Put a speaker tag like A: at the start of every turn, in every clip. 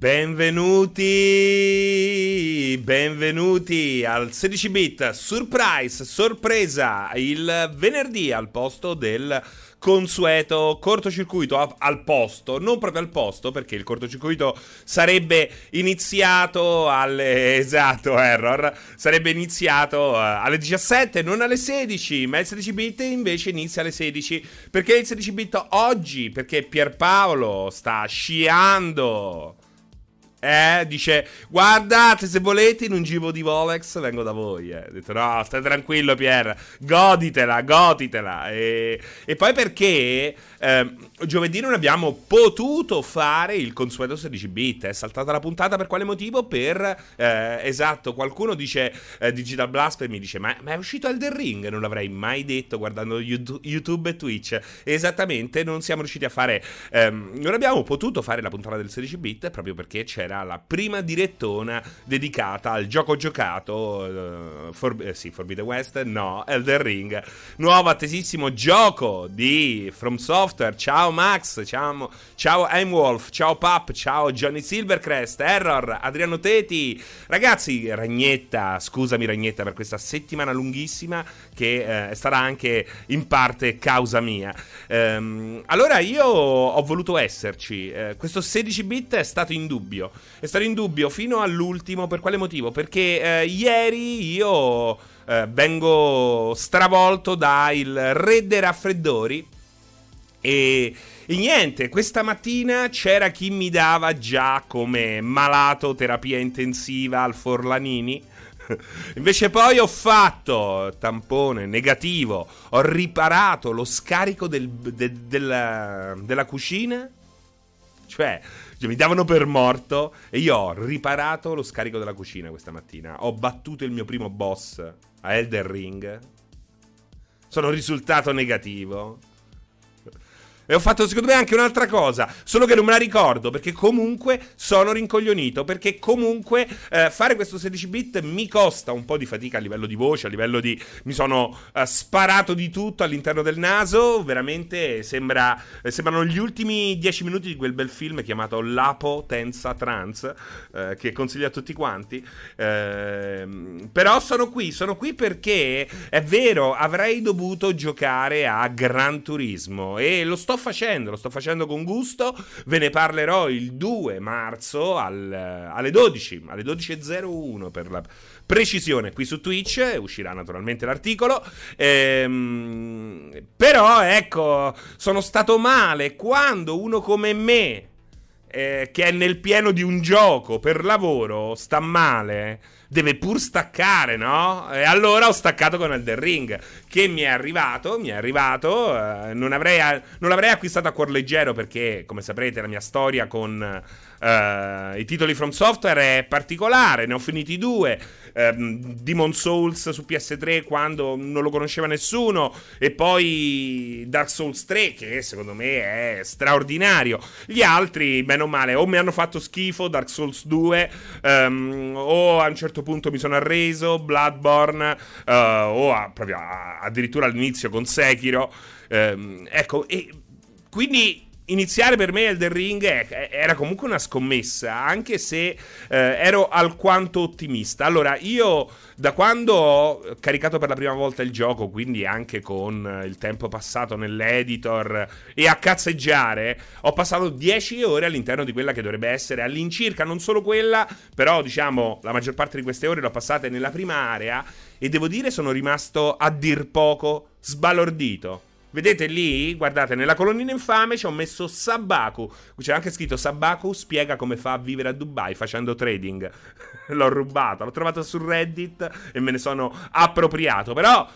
A: Benvenuti, benvenuti al 16 bit. Surprise, sorpresa il venerdì al posto del consueto cortocircuito al posto, non proprio al posto perché il cortocircuito sarebbe iniziato alle esatto error, sarebbe iniziato uh, alle 17, non alle 16, ma il 16 bit invece inizia alle 16 perché il 16 bit oggi? Perché Pierpaolo sta sciando eh, dice, guardate, se volete in un giro di Volex vengo da voi. Eh. Ho detto, no, stai tranquillo Pier, goditela, goditela. E, e poi perché eh, giovedì non abbiamo potuto fare il consueto 16 bit. È saltata la puntata per quale motivo? Per, eh, esatto, qualcuno dice, eh, Digital Blasphemy dice, ma, ma, è uscito Elden Ring? Non l'avrei mai detto guardando YouTube e Twitch. esattamente, non siamo riusciti a fare, ehm, non abbiamo potuto fare la puntata del 16 bit proprio perché c'era era la prima direttona dedicata al gioco giocato. Uh, for, eh, sì, Forbidden West, no, Elden Ring. Nuovo attesissimo gioco di From Software. Ciao Max, ciao, ciao M-Wolf, ciao Pap, ciao Johnny Silvercrest, Error, Adriano Teti. Ragazzi, Ragnetta, scusami Ragnetta per questa settimana lunghissima che eh, sarà anche in parte causa mia. Um, allora io ho voluto esserci. Uh, questo 16 bit è stato in dubbio è stato in dubbio fino all'ultimo. Per quale motivo? Perché eh, ieri io eh, vengo stravolto dal re dei raffreddori. E, e, niente, questa mattina c'era chi mi dava già come malato terapia intensiva al Forlanini. Invece poi ho fatto tampone negativo, ho riparato lo scarico del, de, della, della cucina. Cioè, cioè, mi davano per morto e io ho riparato lo scarico della cucina questa mattina. Ho battuto il mio primo boss a Elder Ring. Sono risultato negativo. E ho fatto secondo me anche un'altra cosa, solo che non me la ricordo perché comunque sono rincoglionito, perché comunque eh, fare questo 16 bit mi costa un po' di fatica a livello di voce, a livello di... mi sono eh, sparato di tutto all'interno del naso, veramente sembra, eh, sembrano gli ultimi 10 minuti di quel bel film chiamato Lapo Tensa Trans, eh, che consiglio a tutti quanti. Ehm, però sono qui, sono qui perché è vero, avrei dovuto giocare a Gran Turismo e lo sto facendo, lo sto facendo con gusto. Ve ne parlerò il 2 marzo al, alle 12, alle 12.01 per la precisione qui su Twitch. Uscirà naturalmente l'articolo. Ehm, però ecco, sono stato male quando uno come me, eh, che è nel pieno di un gioco per lavoro, sta male deve pur staccare, no? E allora ho staccato con Elden Ring, che mi è arrivato, mi è arrivato, eh, non, avrei, non l'avrei acquistato a cuor leggero perché, come saprete, la mia storia con uh, i titoli From Software è particolare, ne ho finiti due ehm, Demon Souls su PS3 quando non lo conosceva nessuno e poi Dark Souls 3 che secondo me è straordinario. Gli altri, bene o male, o mi hanno fatto schifo Dark Souls 2 ehm, o a un certo punto mi sono arreso Bloodborne uh, o a, proprio a, addirittura all'inizio con Sekiro. Ehm, ecco, e quindi iniziare per me Elden Ring era comunque una scommessa, anche se eh, ero alquanto ottimista. Allora, io da quando ho caricato per la prima volta il gioco, quindi anche con il tempo passato nell'editor e a cazzeggiare, ho passato 10 ore all'interno di quella che dovrebbe essere all'incirca, non solo quella, però diciamo la maggior parte di queste ore le ho passate nella prima area e devo dire sono rimasto a dir poco sbalordito. Vedete lì? Guardate, nella colonnina infame ci ho messo Sabaku. C'è anche scritto Sabaku spiega come fa a vivere a Dubai facendo trading. l'ho rubato, l'ho trovato su Reddit e me ne sono appropriato. Però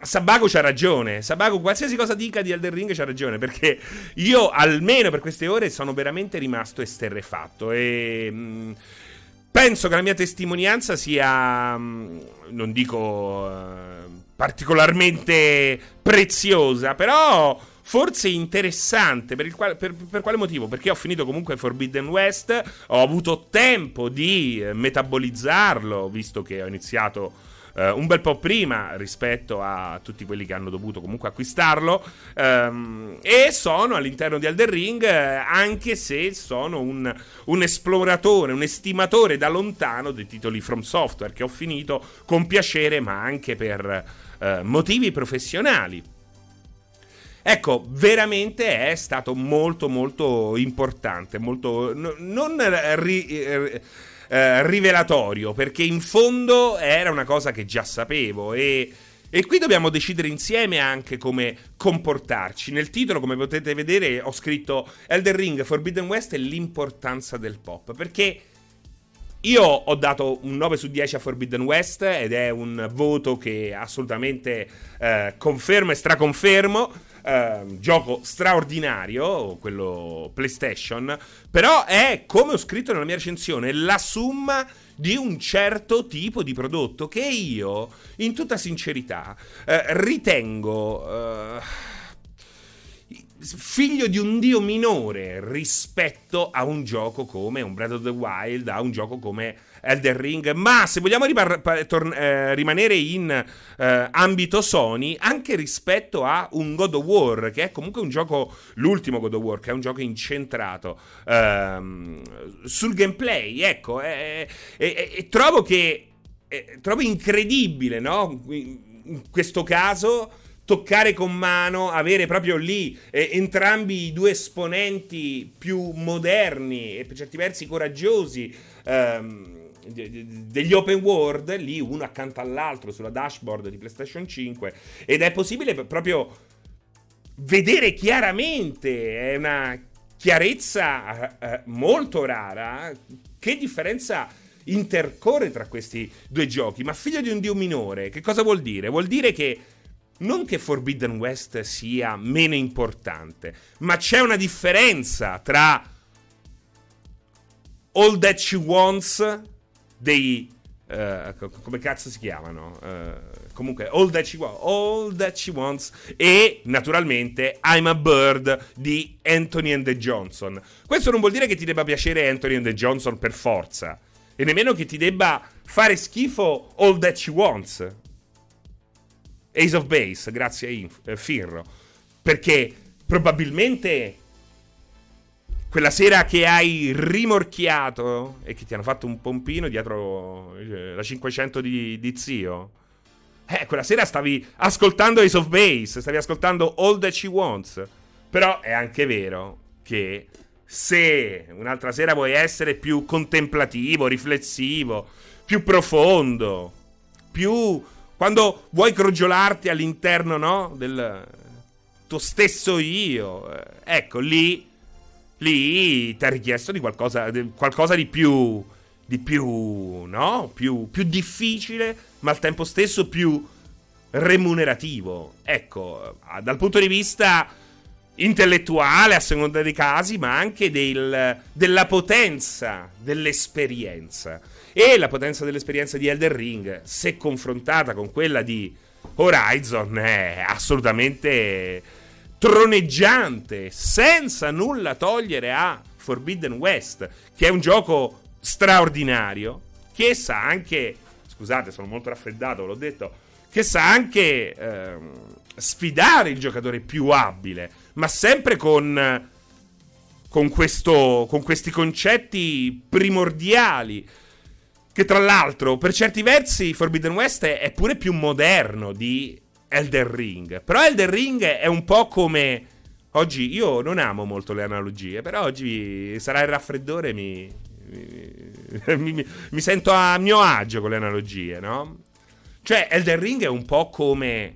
A: Sabaku c'ha ragione. Sabaku, qualsiasi cosa dica di Elden Ring, c'ha ragione. Perché io, almeno per queste ore, sono veramente rimasto esterrefatto. E. Mh, mm, penso che la mia testimonianza sia. Mh, mm, non dico. Uh, particolarmente preziosa, però forse interessante. Per, quale, per, per, quale motivo? Perché ho finito comunque Forbidden West, ho avuto tempo di metabolizzarlo, visto che ho iniziato eh, un bel po' prima rispetto a tutti quelli che hanno dovuto comunque acquistarlo. Ehm, e sono all'interno di Elden Ring, eh, anche se sono un, un, esploratore, un estimatore da lontano dei titoli From Software che ho finito con piacere, ma anche per eh, motivi professionali. Ecco, veramente è stato molto molto importante, molto no, non ri, eh, rivelatorio, perché in fondo era una cosa che già sapevo e, e qui dobbiamo decidere insieme anche come comportarci. Nel titolo, come potete vedere, ho scritto Elder Ring Forbidden West e l'importanza del pop, perché io ho dato un 9 su 10 a Forbidden West ed è un voto che assolutamente eh, confermo e straconfermo. Uh, gioco straordinario, quello PlayStation, però è, come ho scritto nella mia recensione, la summa di un certo tipo di prodotto che io, in tutta sincerità, uh, ritengo... Figlio di un dio minore rispetto a un gioco come un Breath of the Wild, a un gioco come Elden Ring. Ma se vogliamo ribar- tor- eh, rimanere in eh, ambito Sony, anche rispetto a un God of War, che è comunque un gioco, l'ultimo God of War, che è un gioco incentrato ehm, sul gameplay, ecco, e, e, e trovo che trovo incredibile, no? In questo caso toccare con mano, avere proprio lì eh, entrambi i due esponenti più moderni e per certi versi coraggiosi ehm, degli open world, lì uno accanto all'altro sulla dashboard di PlayStation 5 ed è possibile proprio vedere chiaramente, è una chiarezza eh, molto rara, che differenza intercorre tra questi due giochi, ma figlio di un dio minore, che cosa vuol dire? Vuol dire che non che Forbidden West sia meno importante, ma c'è una differenza tra All That She Wants dei... Uh, come cazzo si chiamano? Uh, comunque, All That, She Wants, All That She Wants e naturalmente I'm a Bird di Anthony and the Johnson. Questo non vuol dire che ti debba piacere Anthony and the Johnson per forza e nemmeno che ti debba fare schifo All That She Wants. Ace of Base, grazie a Inf- eh, Firro. Perché probabilmente quella sera che hai rimorchiato e che ti hanno fatto un pompino dietro eh, la 500 di, di zio. Eh, quella sera stavi ascoltando Ace of Base, stavi ascoltando All That She Wants. Però è anche vero che se un'altra sera vuoi essere più contemplativo, riflessivo, più profondo, più quando vuoi crogiolarti all'interno, no? Del tuo stesso io. Eh, ecco, lì. Lì ti ha richiesto di qualcosa, di qualcosa di più. Di più. No? Più, più difficile, ma al tempo stesso più remunerativo. Ecco, dal punto di vista intellettuale a seconda dei casi, ma anche del, della potenza dell'esperienza. E la potenza dell'esperienza di Elder Ring, se confrontata con quella di Horizon, è assolutamente troneggiante, senza nulla togliere a Forbidden West, che è un gioco straordinario, che sa anche, scusate sono molto raffreddato, l'ho detto, che sa anche eh, sfidare il giocatore più abile, ma sempre con, con, questo, con questi concetti primordiali che tra l'altro, per certi versi, Forbidden West è pure più moderno di Elden Ring. Però Elden Ring è un po' come. Oggi io non amo molto le analogie, però oggi sarà il raffreddore e mi, mi, mi, mi, sento a mio agio con le analogie, no? Cioè, Elden Ring è un po' come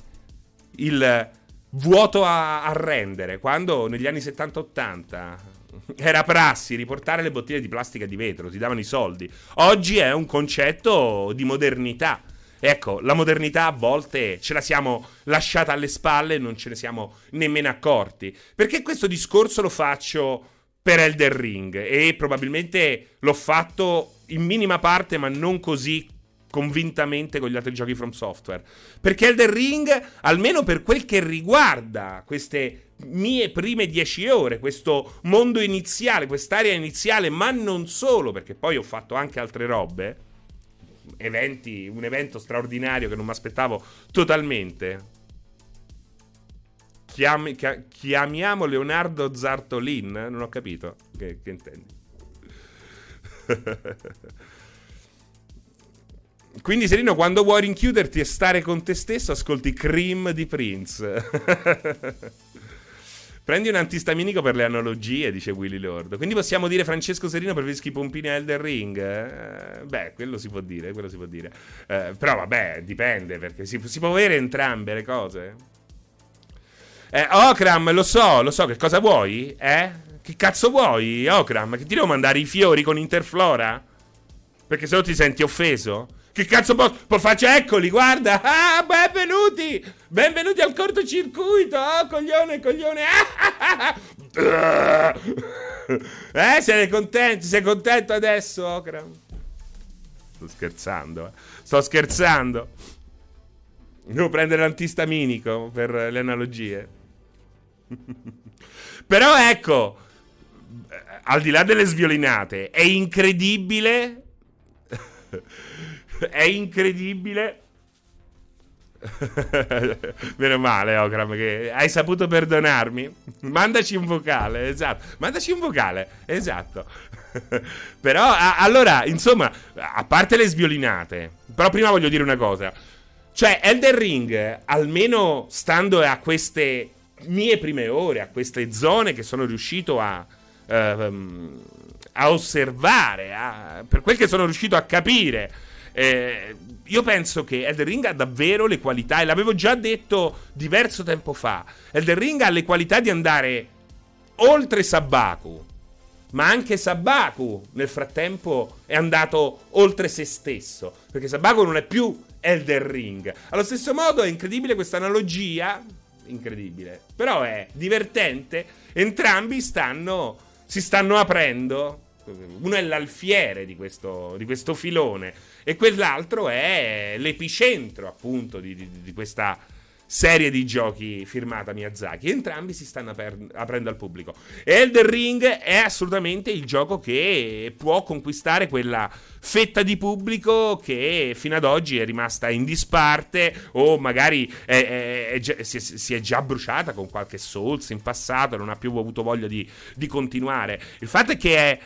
A: il vuoto a, a rendere, quando negli anni 70-80 era prassi riportare le bottiglie di plastica di vetro, si davano i soldi. Oggi è un concetto di modernità. Ecco, la modernità a volte ce la siamo lasciata alle spalle e non ce ne siamo nemmeno accorti. Perché questo discorso lo faccio per Elder Ring e probabilmente l'ho fatto in minima parte, ma non così convintamente con gli altri giochi From Software. Perché Elder Ring, almeno per quel che riguarda queste mie prime dieci ore, questo mondo iniziale, quest'area iniziale, ma non solo, perché poi ho fatto anche altre robe. eventi, un evento straordinario che non mi aspettavo totalmente. Chiami, chiamiamo Leonardo Zartolin? Non ho capito. Che, che intendi? Quindi, Serino, quando vuoi rinchiuderti e stare con te stesso, ascolti Cream di Prince. Prendi un antistaminico per le analogie, dice Willy Lord. Quindi possiamo dire Francesco Serino preferisci pompini a Elder Ring? Eh, beh, quello si può dire, quello si può dire. Eh, però vabbè, dipende, perché si, si può avere entrambe le cose. Eh, Okram, lo so, lo so, che cosa vuoi? Eh? Che cazzo vuoi, Okram? Che ti devo mandare i fiori con Interflora? Perché se no ti senti offeso? Che cazzo posso, posso faccio? Eccoli, guarda. Ah, benvenuti. Benvenuti al cortocircuito. Oh, coglione, coglione. eh, siete contenti? Sei contento adesso, Okram? Sto scherzando. Eh. Sto scherzando. Devo prendere l'antistaminico per le analogie. Però ecco, al di là delle sviolinate, è incredibile è incredibile. Meno male, Okram, che hai saputo perdonarmi. Mandaci un vocale, esatto. Mandaci un vocale, esatto. però, a- allora, insomma, a parte le sviolinate, però prima voglio dire una cosa. Cioè, Elden Ring, almeno stando a queste mie prime ore, a queste zone che sono riuscito a, uh, a osservare, a, per quel che sono riuscito a capire eh, io penso che Elden Ring ha davvero le qualità, e l'avevo già detto diverso tempo fa. Elden Ring ha le qualità di andare oltre Sabaku. Ma anche Sabaku nel frattempo è andato oltre se stesso. Perché Sabaku non è più Elden Ring. Allo stesso modo è incredibile questa analogia. Incredibile. Però è divertente. Entrambi stanno. Si stanno aprendo. Uno è l'alfiere di questo, di questo filone e quell'altro è l'epicentro appunto di, di, di questa serie di giochi firmata Miyazaki. Entrambi si stanno aper- aprendo al pubblico. Elden Ring è assolutamente il gioco che può conquistare quella fetta di pubblico che fino ad oggi è rimasta in disparte o magari è, è, è, si, si, è già bruciata con qualche Souls in passato, non ha più avuto voglia di, di continuare. Il fatto è che è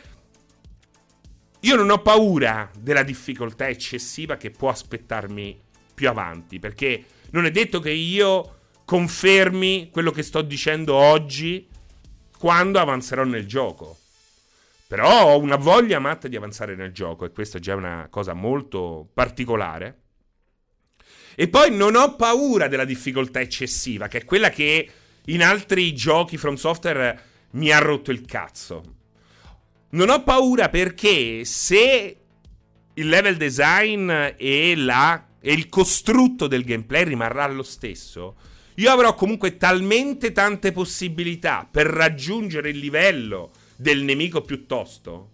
A: io non ho paura della difficoltà eccessiva che può aspettarmi più avanti, perché non è detto che io confermi quello che sto dicendo oggi quando avanzerò nel gioco. Però ho una voglia matta di avanzare nel gioco e questa è già una cosa molto particolare. E poi non ho paura della difficoltà eccessiva, che è quella che in altri giochi from software mi ha rotto il cazzo. Non ho paura perché se il level design e, la, e il costrutto del gameplay rimarrà lo stesso, io avrò comunque talmente tante possibilità per raggiungere il livello del nemico piuttosto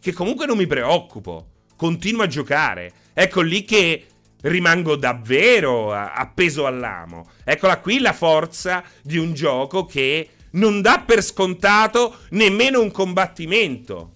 A: che comunque non mi preoccupo. Continuo a giocare. Ecco lì che rimango davvero appeso all'amo. Eccola qui la forza di un gioco che non dà per scontato nemmeno un combattimento.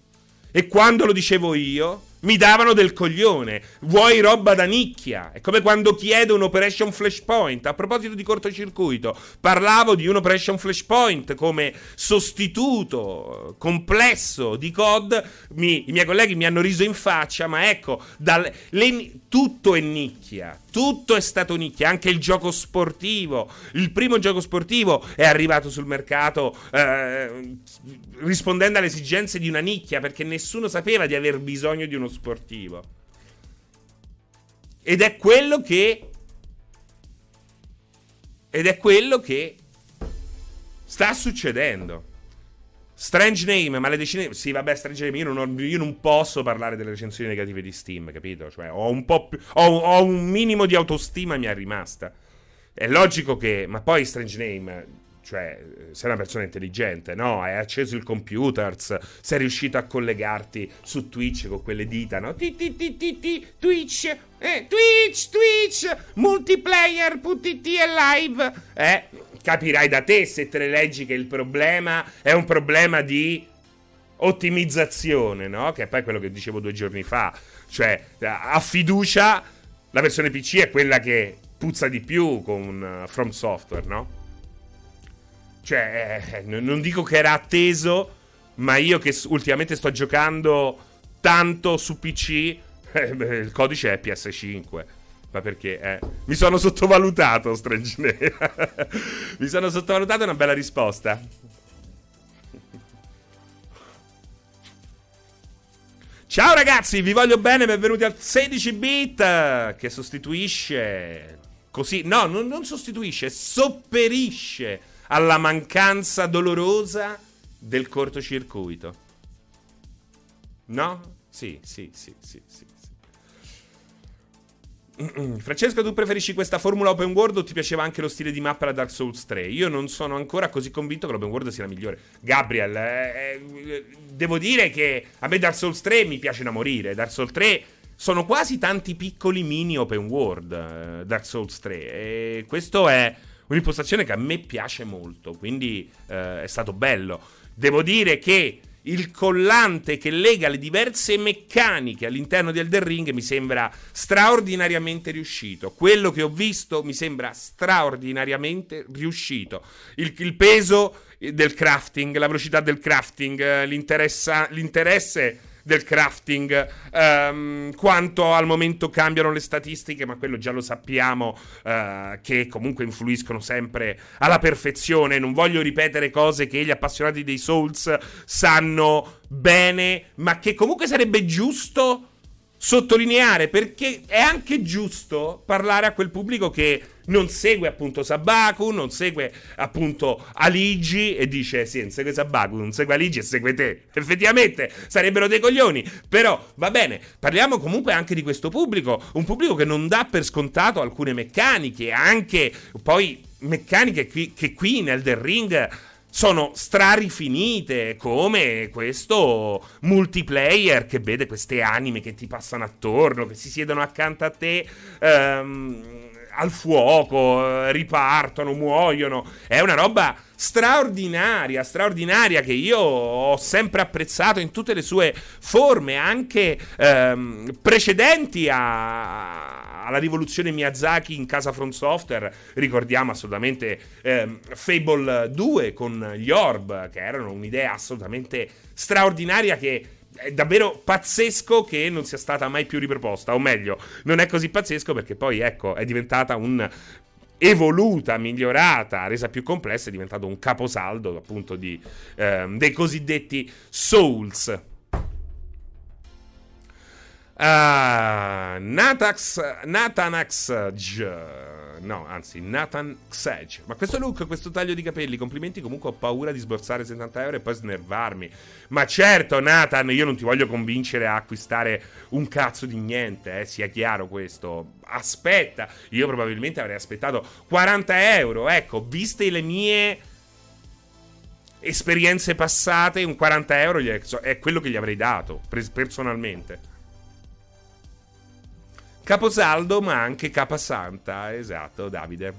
A: E quando lo dicevo io, mi davano del coglione. Vuoi roba da nicchia? È come quando chiedo un'operation flashpoint. A proposito di cortocircuito, parlavo di un'operation flashpoint come sostituto complesso di COD. Mi, I miei colleghi mi hanno riso in faccia, ma ecco, dal, le, tutto è nicchia. Tutto è stato nicchia, anche il gioco sportivo. Il primo gioco sportivo è arrivato sul mercato eh, rispondendo alle esigenze di una nicchia perché nessuno sapeva di aver bisogno di uno sportivo. Ed è quello che. Ed è quello che sta succedendo. Strange Name, ma le decine. Sì, vabbè, Strange Name. Io non, io non posso parlare delle recensioni negative di Steam, capito? Cioè, ho un po' più. Ho, ho, un minimo di autostima, mi è rimasta. È logico che. Ma poi Strange Name cioè sei una persona intelligente, no? Hai acceso il computer, sei riuscito a collegarti su Twitch con quelle dita, no? Twitch, eh, Twitch, Twitch, multiplayer.it e live, eh? Capirai da te se te le leggi che il problema è un problema di ottimizzazione, no? Che è poi quello che dicevo due giorni fa. Cioè, a fiducia, la versione PC è quella che puzza di più con uh, From Software, no? Cioè, eh, non dico che era atteso, ma io che ultimamente sto giocando tanto su PC, eh, il codice è PS5. Ma perché? Eh, mi sono sottovalutato, Strange mi sono sottovalutato, è una bella risposta. Ciao ragazzi, vi voglio bene, benvenuti al 16 bit che sostituisce così, no, non, non sostituisce, sopperisce alla mancanza dolorosa del cortocircuito. No? Sì, sì, sì, sì, sì. Francesco, tu preferisci questa formula open world o ti piaceva anche lo stile di mappa da Dark Souls 3? Io non sono ancora così convinto che l'open world sia la migliore. Gabriel, eh, eh, devo dire che a me Dark Souls 3 mi piace da morire. Dark Souls 3 sono quasi tanti piccoli mini open world. Eh, Dark Souls 3. E questo è un'impostazione che a me piace molto. Quindi eh, è stato bello. Devo dire che il collante che lega le diverse meccaniche all'interno di Elden Ring mi sembra straordinariamente riuscito. Quello che ho visto mi sembra straordinariamente riuscito. Il, il peso del crafting, la velocità del crafting, l'interesse del crafting, um, quanto al momento cambiano le statistiche, ma quello già lo sappiamo uh, che comunque influiscono sempre alla perfezione. Non voglio ripetere cose che gli appassionati dei Souls sanno bene, ma che comunque sarebbe giusto sottolineare perché è anche giusto parlare a quel pubblico che non segue appunto Sabaku, non segue appunto Aligi e dice sì, non segue Sabaku, non segue Aligi e segue te. Effettivamente sarebbero dei coglioni, però va bene, parliamo comunque anche di questo pubblico, un pubblico che non dà per scontato alcune meccaniche, anche poi meccaniche che qui in Elder Ring sono strarifinite come questo multiplayer che vede queste anime che ti passano attorno, che si siedono accanto a te. Um, al fuoco, eh, ripartono, muoiono. È una roba straordinaria, straordinaria che io ho sempre apprezzato in tutte le sue forme, anche ehm, precedenti a, alla rivoluzione Miyazaki in casa Front Software. Ricordiamo assolutamente ehm, Fable 2 con gli Orb, che erano un'idea assolutamente straordinaria che è davvero pazzesco che non sia stata mai più riproposta. O meglio, non è così pazzesco perché poi, ecco, è diventata un evoluta, migliorata, resa più complessa, è diventato un caposaldo appunto di, ehm, dei cosiddetti Souls. Uh, Natax, Natanax no, anzi, Nathan Xedge. Ma questo look, questo taglio di capelli, complimenti. Comunque ho paura di sborsare 70 euro e poi snervarmi. Ma certo, Nathan, io non ti voglio convincere a acquistare un cazzo di niente, eh, sia chiaro questo. Aspetta, io probabilmente avrei aspettato 40 euro. Ecco, viste le mie esperienze passate, un 40 euro è quello che gli avrei dato, personalmente. Caposaldo, ma anche Capasanta. Esatto, Davide.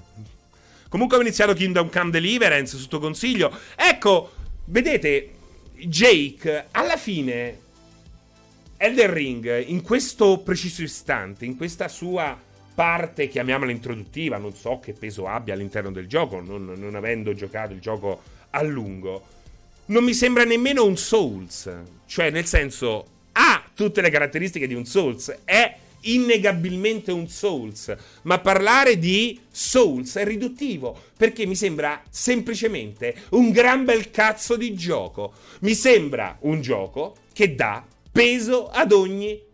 A: Comunque ho iniziato Kingdom Come Deliverance sotto consiglio. Ecco, vedete, Jake, alla fine, Elden Ring, in questo preciso istante, in questa sua parte, chiamiamola introduttiva, non so che peso abbia all'interno del gioco, non, non avendo giocato il gioco a lungo, non mi sembra nemmeno un Souls. Cioè, nel senso, ha tutte le caratteristiche di un Souls, è innegabilmente un Souls, ma parlare di Souls è riduttivo perché mi sembra semplicemente un gran bel cazzo di gioco. Mi sembra un gioco che dà peso ad ogni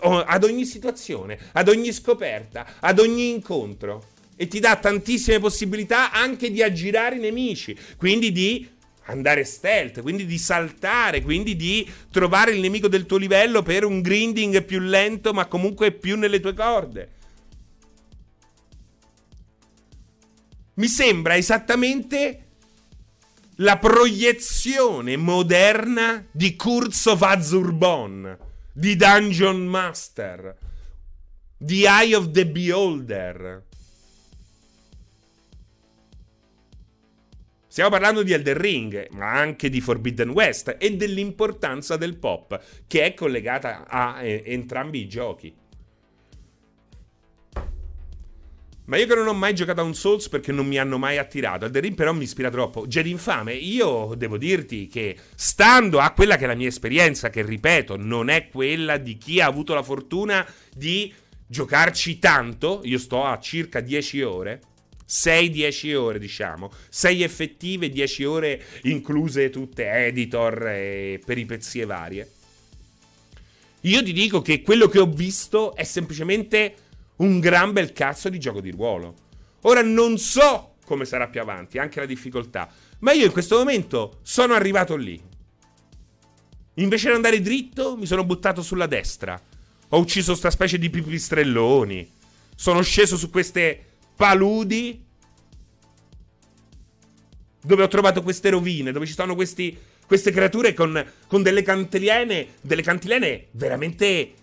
A: ad ogni situazione, ad ogni scoperta, ad ogni incontro e ti dà tantissime possibilità anche di aggirare i nemici, quindi di andare stealth, quindi di saltare, quindi di trovare il nemico del tuo livello per un grinding più lento, ma comunque più nelle tue corde. Mi sembra esattamente la proiezione moderna di Curse of Azurbon, di Dungeon Master, di Eye of the Beholder. Stiamo parlando di Elden Ring, ma anche di Forbidden West e dell'importanza del pop, che è collegata a eh, entrambi i giochi. Ma io che non ho mai giocato a un Souls perché non mi hanno mai attirato. Elden Ring però mi ispira troppo. Jedi Infame, io devo dirti che stando a quella che è la mia esperienza, che ripeto, non è quella di chi ha avuto la fortuna di giocarci tanto, io sto a circa 10 ore. 6-10 ore, diciamo, 6 effettive, 10 ore incluse tutte editor e peripezie varie. Io ti dico che quello che ho visto è semplicemente un gran bel cazzo di gioco di ruolo. Ora non so come sarà più avanti, anche la difficoltà, ma io in questo momento sono arrivato lì. Invece di andare dritto, mi sono buttato sulla destra. Ho ucciso sta specie di pipistrelloni. Sono sceso su queste paludi dove ho trovato queste rovine, dove ci sono questi, queste creature con, con delle cantilene, delle cantilene veramente eh,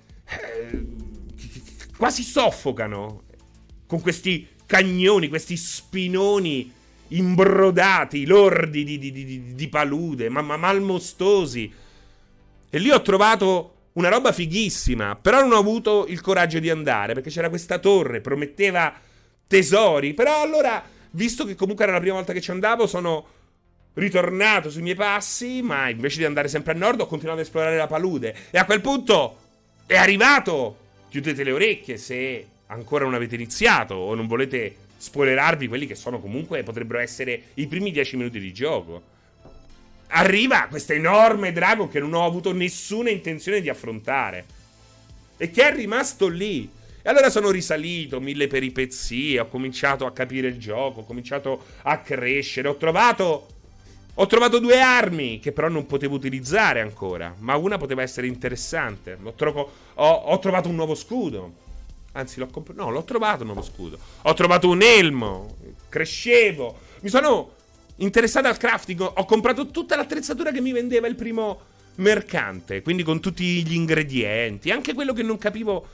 A: quasi soffocano con questi cagnoni, questi spinoni imbrodati, lordi di, di, di, di palude, ma, ma malmostosi. E lì ho trovato una roba fighissima, però non ho avuto il coraggio di andare perché c'era questa torre, prometteva tesori, però allora, visto che comunque era la prima volta che ci andavo, sono ritornato sui miei passi, ma invece di andare sempre a nord ho continuato ad esplorare la palude e a quel punto è arrivato chiudete le orecchie se ancora non avete iniziato o non volete spoilerarvi quelli che sono comunque potrebbero essere i primi 10 minuti di gioco. Arriva questo enorme drago che non ho avuto nessuna intenzione di affrontare e che è rimasto lì. E allora sono risalito, mille peripezie, ho cominciato a capire il gioco, ho cominciato a crescere, ho trovato ho trovato due armi che però non potevo utilizzare ancora, ma una poteva essere interessante. Ho, tro- ho, ho trovato un nuovo scudo. Anzi, l'ho comprato. No, l'ho trovato un nuovo scudo. Ho trovato un elmo. Crescevo. Mi sono interessato al crafting. Ho comprato tutta l'attrezzatura che mi vendeva il primo mercante. Quindi con tutti gli ingredienti. Anche quello che non capivo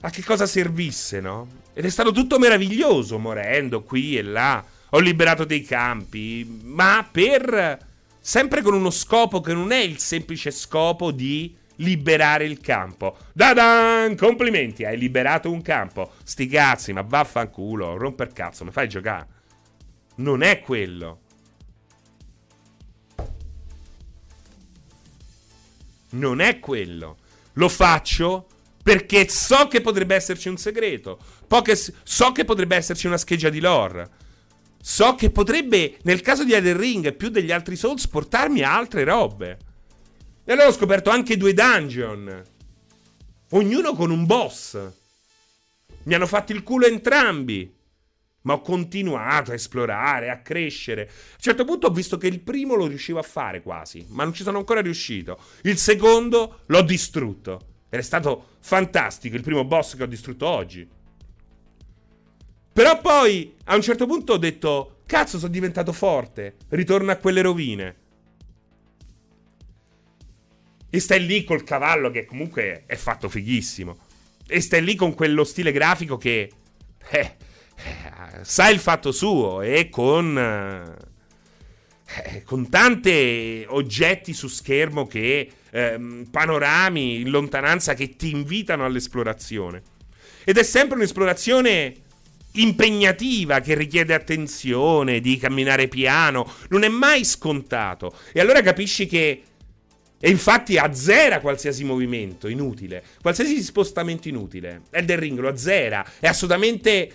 A: a che cosa servisse, no? Ed è stato tutto meraviglioso, morendo qui e là ho liberato dei campi, ma per sempre con uno scopo che non è il semplice scopo di liberare il campo. Dadan! Complimenti, hai liberato un campo. Sti cazzi, ma vaffanculo, romper cazzo, mi fai giocare. Non è quello. Non è quello. Lo faccio perché so che potrebbe esserci un segreto. Poche, so che potrebbe esserci una scheggia di lore so che potrebbe, nel caso di Elden Ring, più degli altri Souls, portarmi a altre robe. E allora ho scoperto anche due dungeon. Ognuno con un boss. Mi hanno fatto il culo entrambi. Ma ho continuato a esplorare, a crescere. A un certo punto ho visto che il primo lo riuscivo a fare quasi, ma non ci sono ancora riuscito. Il secondo l'ho distrutto. Ed è stato fantastico il primo boss che ho distrutto oggi. Però poi a un certo punto ho detto: Cazzo, sono diventato forte. Ritorno a quelle rovine. E stai lì col cavallo che comunque è fatto fighissimo. E stai lì con quello stile grafico che eh, eh, sa il fatto suo e con, eh, con tanti oggetti su schermo che ehm, panorami in lontananza che ti invitano all'esplorazione. Ed è sempre un'esplorazione impegnativa che richiede attenzione, di camminare piano, non è mai scontato. E allora capisci che e infatti azzera qualsiasi movimento inutile, qualsiasi spostamento inutile. Elden Ring lo azzera, è assolutamente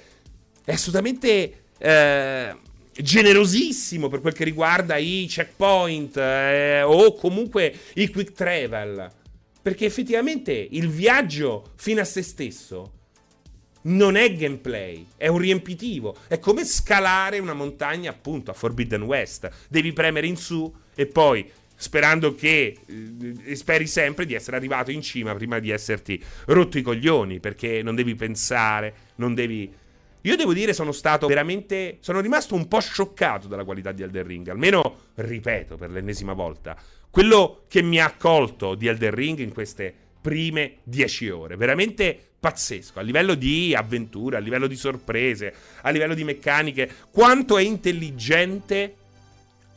A: è assolutamente eh, generosissimo per quel che riguarda i checkpoint eh, o comunque i quick travel. Perché effettivamente il viaggio fino a se stesso non è gameplay, è un riempitivo. È come scalare una montagna, appunto, a Forbidden West. Devi premere in su e poi, sperando che. Eh, speri sempre di essere arrivato in cima prima di esserti rotto i coglioni, perché non devi pensare, non devi. Io devo dire, sono stato veramente. Sono rimasto un po' scioccato dalla qualità di Elden Ring. Almeno, ripeto per l'ennesima volta, quello che mi ha accolto di Elden Ring in queste prime 10 ore. Veramente pazzesco a livello di avventura, a livello di sorprese, a livello di meccaniche. Quanto è intelligente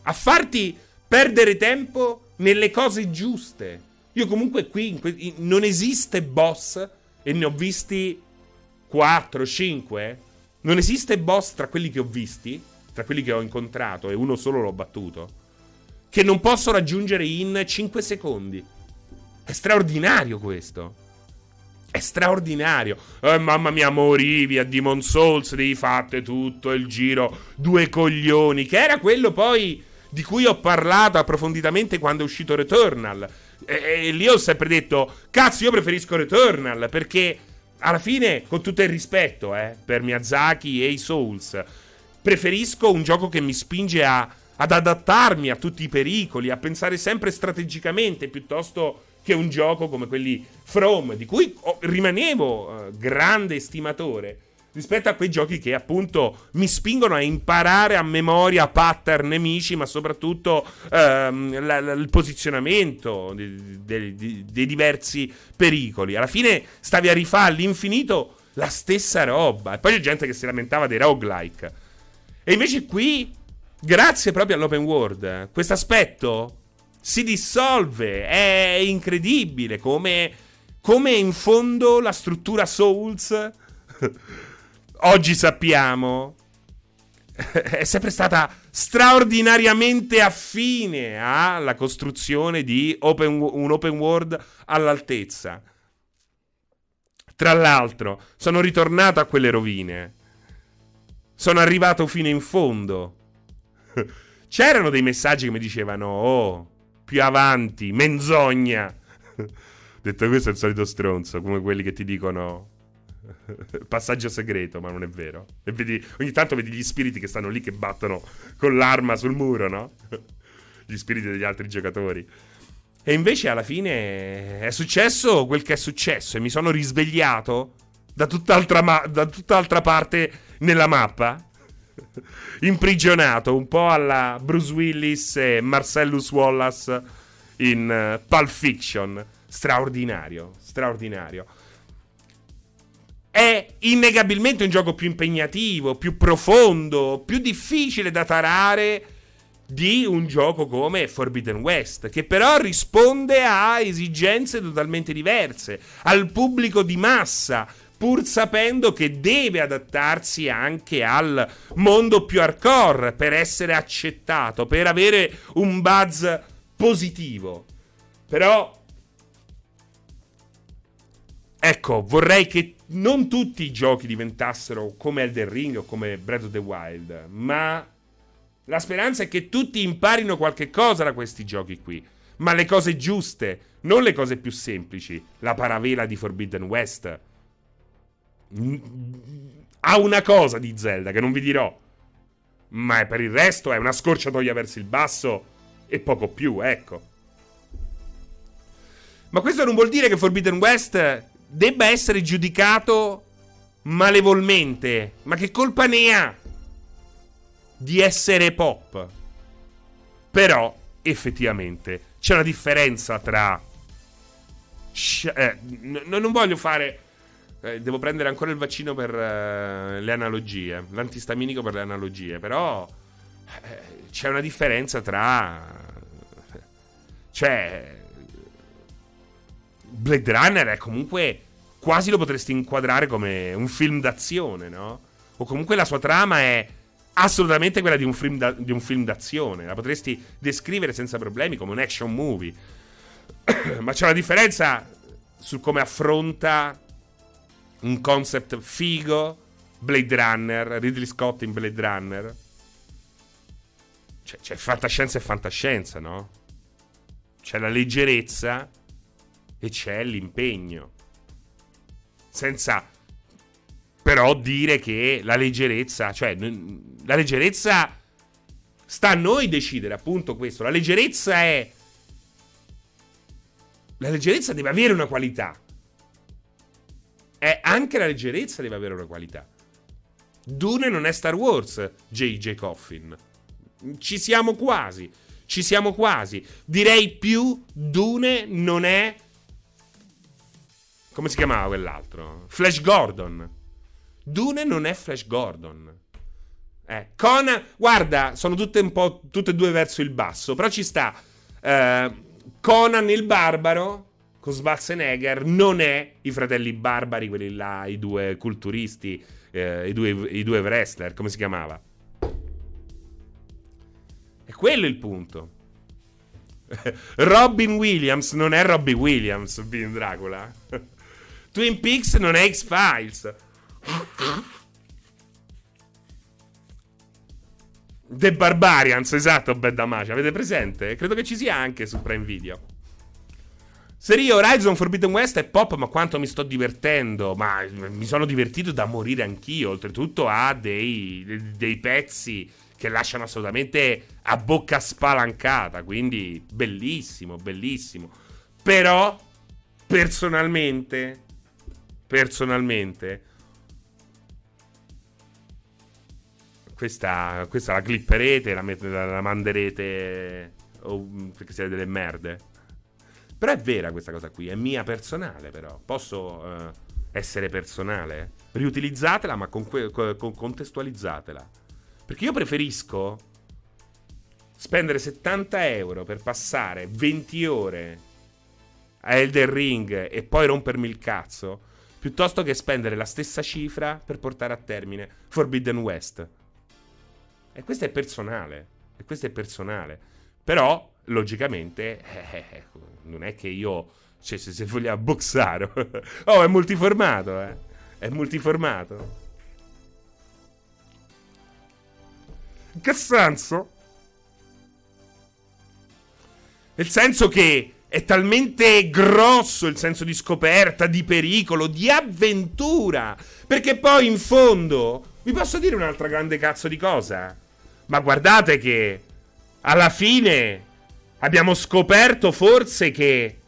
A: a farti perdere tempo nelle cose giuste. Io comunque qui que- non esiste boss e ne ho visti 4, 5. Non esiste boss tra quelli che ho visti, tra quelli che ho incontrato e uno solo l'ho battuto, che non posso raggiungere in 5 secondi. È straordinario questo. È straordinario. Eh, mamma mia, morivi a Demon Souls, devi fatte tutto il giro, due coglioni, che era quello poi di cui ho parlato approfonditamente quando è uscito Returnal. E, e lì ho sempre detto, cazzo, io preferisco Returnal, perché alla fine, con tutto il rispetto, eh, per Miyazaki e i Souls, preferisco un gioco che mi spinge a, ad adattarmi a tutti i pericoli, a pensare sempre strategicamente piuttosto che un gioco come quelli From, di cui rimanevo uh, grande estimatore, rispetto a quei giochi che appunto mi spingono a imparare a memoria pattern nemici, ma soprattutto ehm, la, la, il posizionamento dei, dei, dei diversi pericoli. Alla fine stavi a rifare all'infinito la stessa roba. E poi c'è gente che si lamentava dei roguelike. E invece qui, grazie proprio all'open world, questo aspetto si dissolve. È incredibile come, come in fondo la struttura Souls, oggi sappiamo, è sempre stata straordinariamente affine alla costruzione di open, un open world all'altezza. Tra l'altro, sono ritornato a quelle rovine. Sono arrivato fino in fondo. C'erano dei messaggi che mi dicevano: Oh, più avanti, menzogna. Detto questo è il solito stronzo, come quelli che ti dicono passaggio segreto, ma non è vero. E vedi, ogni tanto vedi gli spiriti che stanno lì che battono con l'arma sul muro, no? gli spiriti degli altri giocatori. E invece alla fine è successo quel che è successo e mi sono risvegliato da tutt'altra, ma- da tutt'altra parte nella mappa imprigionato un po' alla Bruce Willis e Marcellus Wallace in uh, Pulp Fiction. Straordinario, straordinario. È innegabilmente un gioco più impegnativo, più profondo, più difficile da tarare di un gioco come Forbidden West, che però risponde a esigenze totalmente diverse, al pubblico di massa, pur sapendo che deve adattarsi anche al mondo più hardcore per essere accettato, per avere un buzz positivo. Però ecco, vorrei che non tutti i giochi diventassero come Elden Ring o come Breath of the Wild, ma la speranza è che tutti imparino qualche cosa da questi giochi qui. Ma le cose giuste, non le cose più semplici. La paravela di Forbidden West ha una cosa di Zelda che non vi dirò. Ma per il resto è una scorciatoia verso il basso e poco più, ecco. Ma questo non vuol dire che Forbidden West debba essere giudicato malevolmente. Ma che colpa ne ha di essere pop? Però, effettivamente, c'è una differenza tra... Eh, n- non voglio fare eh, devo prendere ancora il vaccino per uh, le analogie, l'antistaminico per le analogie, però eh, c'è una differenza tra... Cioè... Blade Runner è comunque... Quasi lo potresti inquadrare come un film d'azione, no? O comunque la sua trama è assolutamente quella di un film, da, di un film d'azione. La potresti descrivere senza problemi come un action movie. Ma c'è una differenza su come affronta un concept figo, Blade Runner, Ridley Scott in Blade Runner. Cioè, c'è fantascienza e fantascienza, no? C'è la leggerezza e c'è l'impegno. Senza però dire che la leggerezza, cioè la leggerezza sta a noi decidere appunto questo. La leggerezza è la leggerezza deve avere una qualità è anche la leggerezza deve avere una qualità. Dune non è Star Wars, J.J. Coffin. Ci siamo quasi. Ci siamo quasi. Direi più Dune non è come si chiamava quell'altro? Flash Gordon. Dune non è Flash Gordon. Eh, Conan, guarda, sono tutte un po' tutte e due verso il basso, però ci sta eh, Conan il barbaro con Schwarzenegger non è i fratelli barbari, quelli là, i due culturisti, eh, i, due, i due wrestler, come si chiamava? E quello è il punto. Robin Williams non è Robin Williams, in Dracula. Twin Peaks non è X-Files. The Barbarians, esatto, Bad Damacia. Avete presente? Credo che ci sia anche su Prime Video. Serie Horizon Forbidden West è pop, ma quanto mi sto divertendo. Ma mi sono divertito da morire anch'io. Oltretutto ha dei, dei pezzi che lasciano assolutamente a bocca spalancata. Quindi bellissimo, bellissimo. Però, personalmente, personalmente, questa, questa la clipperete, la, la, la manderete, oh, perché siete delle merde. Però è vera questa cosa qui, è mia personale però. Posso uh, essere personale? Riutilizzatela ma con que- con contestualizzatela. Perché io preferisco spendere 70 euro per passare 20 ore a Elden Ring e poi rompermi il cazzo, piuttosto che spendere la stessa cifra per portare a termine Forbidden West. E questo è personale. E questo è personale. Però, logicamente, eh, eh, eh non è che io. Cioè, se, se vogliamo boxare. oh, è multiformato, eh. È multiformato. In che senso? Nel senso che è talmente grosso il senso di scoperta, di pericolo, di avventura. Perché poi in fondo. Vi posso dire un'altra grande cazzo di cosa? Ma guardate che alla fine abbiamo scoperto forse che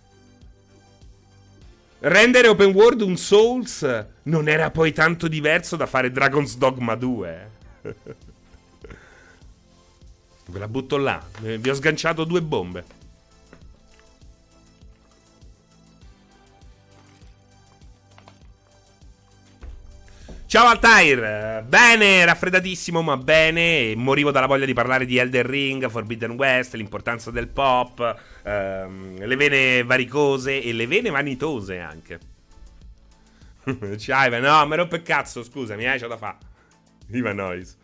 A: rendere open world un Souls non era poi tanto diverso da fare Dragon's Dogma 2. Ve la butto là. Vi ho sganciato due bombe. Ciao Altair, bene, raffreddatissimo ma bene, morivo dalla voglia di parlare di Elden Ring, Forbidden West, l'importanza del pop, ehm, le vene varicose e le vene vanitose anche. Ciao Ivan, no, mi rompe cazzo, scusami, eh, c'ho da fa. Ivan Noise.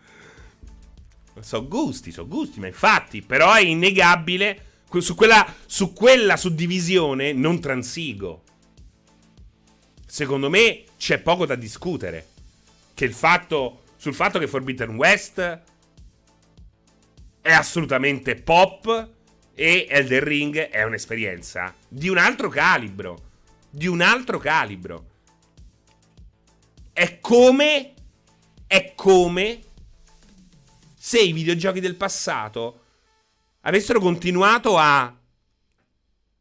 A: So gusti, so gusti, ma infatti, però è innegabile, su quella, su quella suddivisione non transigo. Secondo me c'è poco da discutere che il fatto sul fatto che Forbidden West è assolutamente pop e Elden Ring è un'esperienza di un altro calibro, di un altro calibro. È come è come se i videogiochi del passato avessero continuato a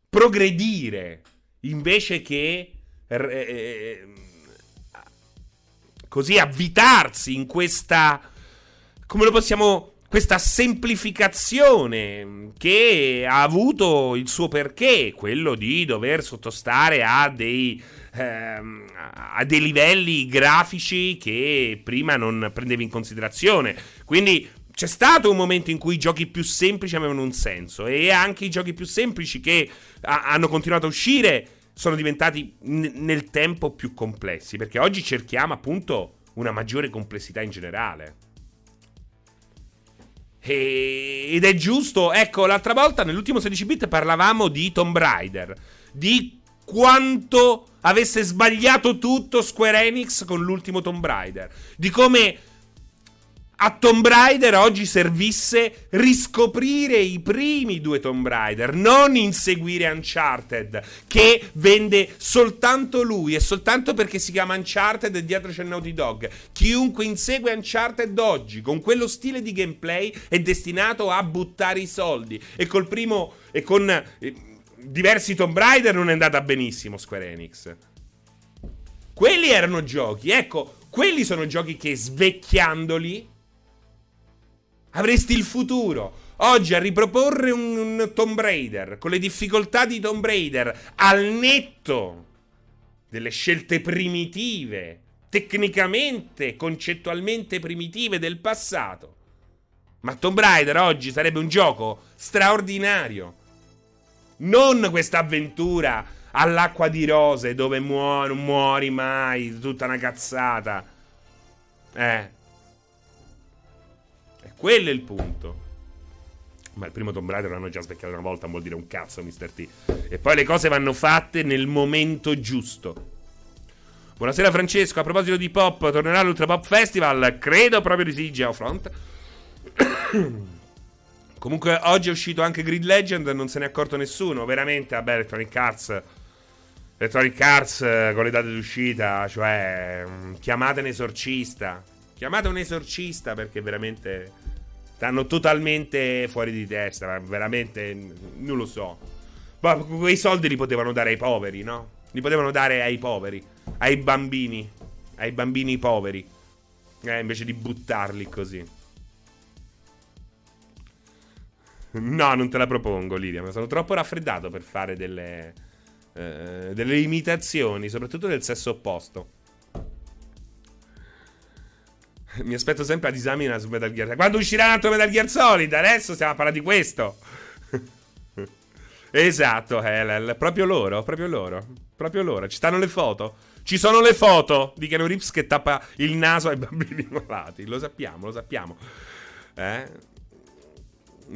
A: progredire invece che eh, così avvitarsi in questa come lo possiamo questa semplificazione che ha avuto il suo perché, quello di dover sottostare a dei, ehm, a dei livelli grafici che prima non prendevi in considerazione. Quindi c'è stato un momento in cui i giochi più semplici avevano un senso e anche i giochi più semplici che a- hanno continuato a uscire sono diventati n- nel tempo più complessi, perché oggi cerchiamo appunto una maggiore complessità in generale. E... ed è giusto, ecco, l'altra volta nell'ultimo 16 bit parlavamo di Tomb Raider, di quanto avesse sbagliato tutto Square Enix con l'ultimo Tomb Raider, di come a Tomb Raider oggi servisse riscoprire i primi due Tomb Raider, non inseguire Uncharted, che vende soltanto lui e soltanto perché si chiama Uncharted e dietro c'è Naughty Dog. Chiunque insegue Uncharted oggi con quello stile di gameplay è destinato a buttare i soldi e col primo e con eh, diversi Tomb Raider non è andata benissimo Square Enix. Quelli erano giochi, ecco, quelli sono giochi che svecchiandoli Avresti il futuro. Oggi a riproporre un, un Tomb Raider con le difficoltà di Tomb Raider al netto delle scelte primitive tecnicamente, concettualmente primitive del passato. Ma Tomb Raider oggi sarebbe un gioco straordinario. Non questa avventura all'acqua di rose dove muori, non muori mai, tutta una cazzata. Eh. Quello è il punto. Ma il primo Tomb Raider l'hanno già specchiato una volta, vuol dire un cazzo, Mr. T. E poi le cose vanno fatte nel momento giusto. Buonasera Francesco, a proposito di pop, tornerà all'Ultra Pop Festival? Credo proprio di sì, Geofront. Comunque oggi è uscito anche Grid Legend, non se ne è accorto nessuno, veramente, vabbè, Electronic Arts Electronic Arts eh, con le date d'uscita, cioè mm, chiamate un esorcista. Chiamate un esorcista perché veramente stanno totalmente fuori di testa, veramente non lo so. Ma quei soldi li potevano dare ai poveri, no? Li potevano dare ai poveri, ai bambini, ai bambini poveri, eh, invece di buttarli così. No, non te la propongo, Lidia, ma sono troppo raffreddato per fare delle eh, delle imitazioni, soprattutto del sesso opposto. Mi aspetto sempre a disamina su Metal Gear. Quando uscirà un altro Metal Gear Solid? Adesso stiamo a parlare di questo. esatto, Helen. Proprio loro, proprio loro. Proprio loro. Ci stanno le foto. Ci sono le foto di Keanu Reeves che tappa il naso ai bambini malati. Lo sappiamo, lo sappiamo. Eh?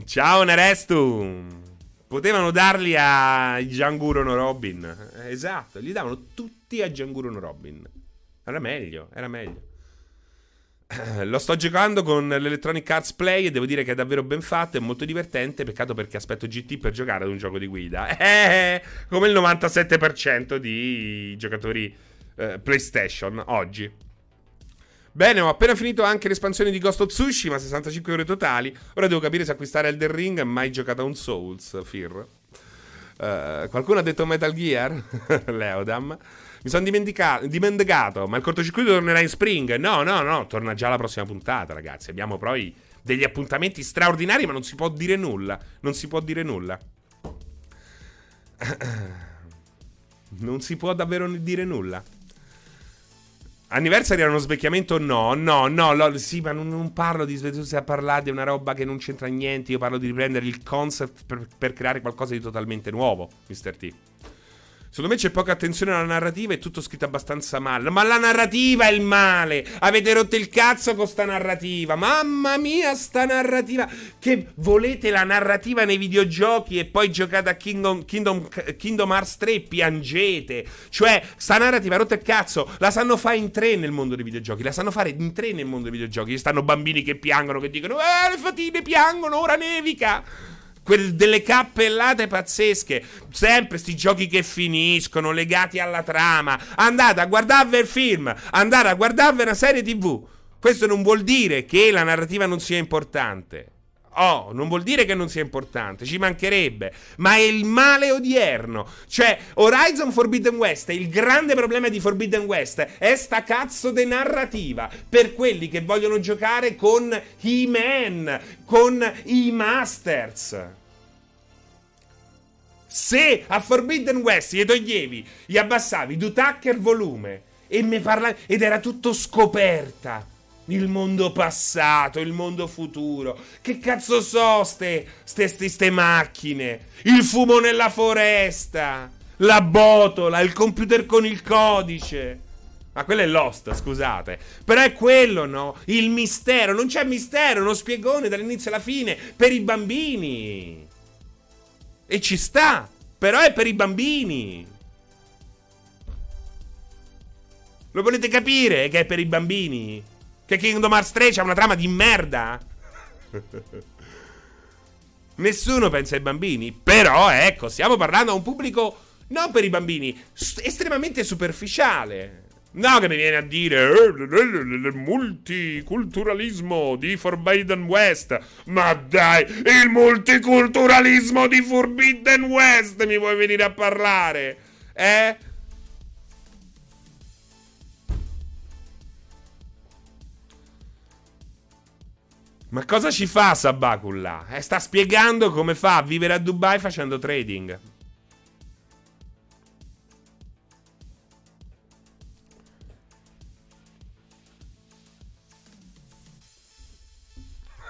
A: Ciao Nerestu. Potevano darli a Django no Robin. Esatto, li davano tutti a Django no Robin. Era meglio, era meglio. Lo sto giocando con l'Electronic Arts Play e devo dire che è davvero ben fatto, è molto divertente. Peccato perché aspetto GT per giocare ad un gioco di guida. Eh, come il 97% di giocatori eh, PlayStation oggi. Bene, ho appena finito anche l'espansione di Ghost of Tsushima, 65 euro totali. Ora devo capire se acquistare Elden Ring. Mai giocato a un Souls, Fir. Uh, qualcuno ha detto Metal Gear? Leodam. Mi sono dimenticato, ma il cortocircuito tornerà in spring? No, no, no, torna già la prossima puntata, ragazzi. Abbiamo poi degli appuntamenti straordinari, ma non si può dire nulla. Non si può dire nulla. Non si può davvero dire nulla. Anniversary era uno svecchiamento? No, no, no, no sì, ma non, non parlo di a parlare di una roba che non c'entra niente. Io parlo di riprendere il concept per, per creare qualcosa di totalmente nuovo, Mr. T. Secondo me c'è poca attenzione alla narrativa e tutto scritto abbastanza male. Ma la narrativa è il male! Avete rotto il cazzo con sta narrativa! Mamma mia, sta narrativa! Che volete la narrativa nei videogiochi e poi giocate a Kingdom, Kingdom, Kingdom Hearts 3 piangete! Cioè, sta narrativa rotto il cazzo! La sanno fare in tre nel mondo dei videogiochi. La sanno fare in tre nel mondo dei videogiochi. Ci stanno bambini che piangono, che dicono: Eh, le fatine piangono, ora nevica! Quel, delle cappellate pazzesche. Sempre sti giochi che finiscono, legati alla trama. Andate a guardarvi il film, andate a guardarvi una serie TV. Questo non vuol dire che la narrativa non sia importante. Oh, non vuol dire che non sia importante, ci mancherebbe, ma è il male odierno. Cioè, Horizon Forbidden West, il grande problema di Forbidden West è sta cazzo di narrativa per quelli che vogliono giocare con i man, con i Masters. Se a Forbidden West gli toglievi, gli abbassavi du Tucker volume e mi parlavi ed era tutto scoperta il mondo passato, il mondo futuro. Che cazzo so ste, ste, ste, ste macchine? Il fumo nella foresta, la botola, il computer con il codice. Ma quello è Lost, scusate. Però è quello, no? Il mistero. Non c'è mistero, uno spiegone dall'inizio alla fine per i bambini. E ci sta. Però è per i bambini. Lo volete capire che è per i bambini? Che Kingdom Hearts 3 c'ha una trama di merda. Nessuno pensa ai bambini. Però, ecco, stiamo parlando a un pubblico non per i bambini, estremamente superficiale. No, che mi viene a dire eh, il multiculturalismo di Forbidden West. Ma dai, il multiculturalismo di Forbidden West mi vuoi venire a parlare? Eh? Ma cosa ci fa Sabaculla? Eh, sta spiegando come fa a vivere a Dubai facendo trading.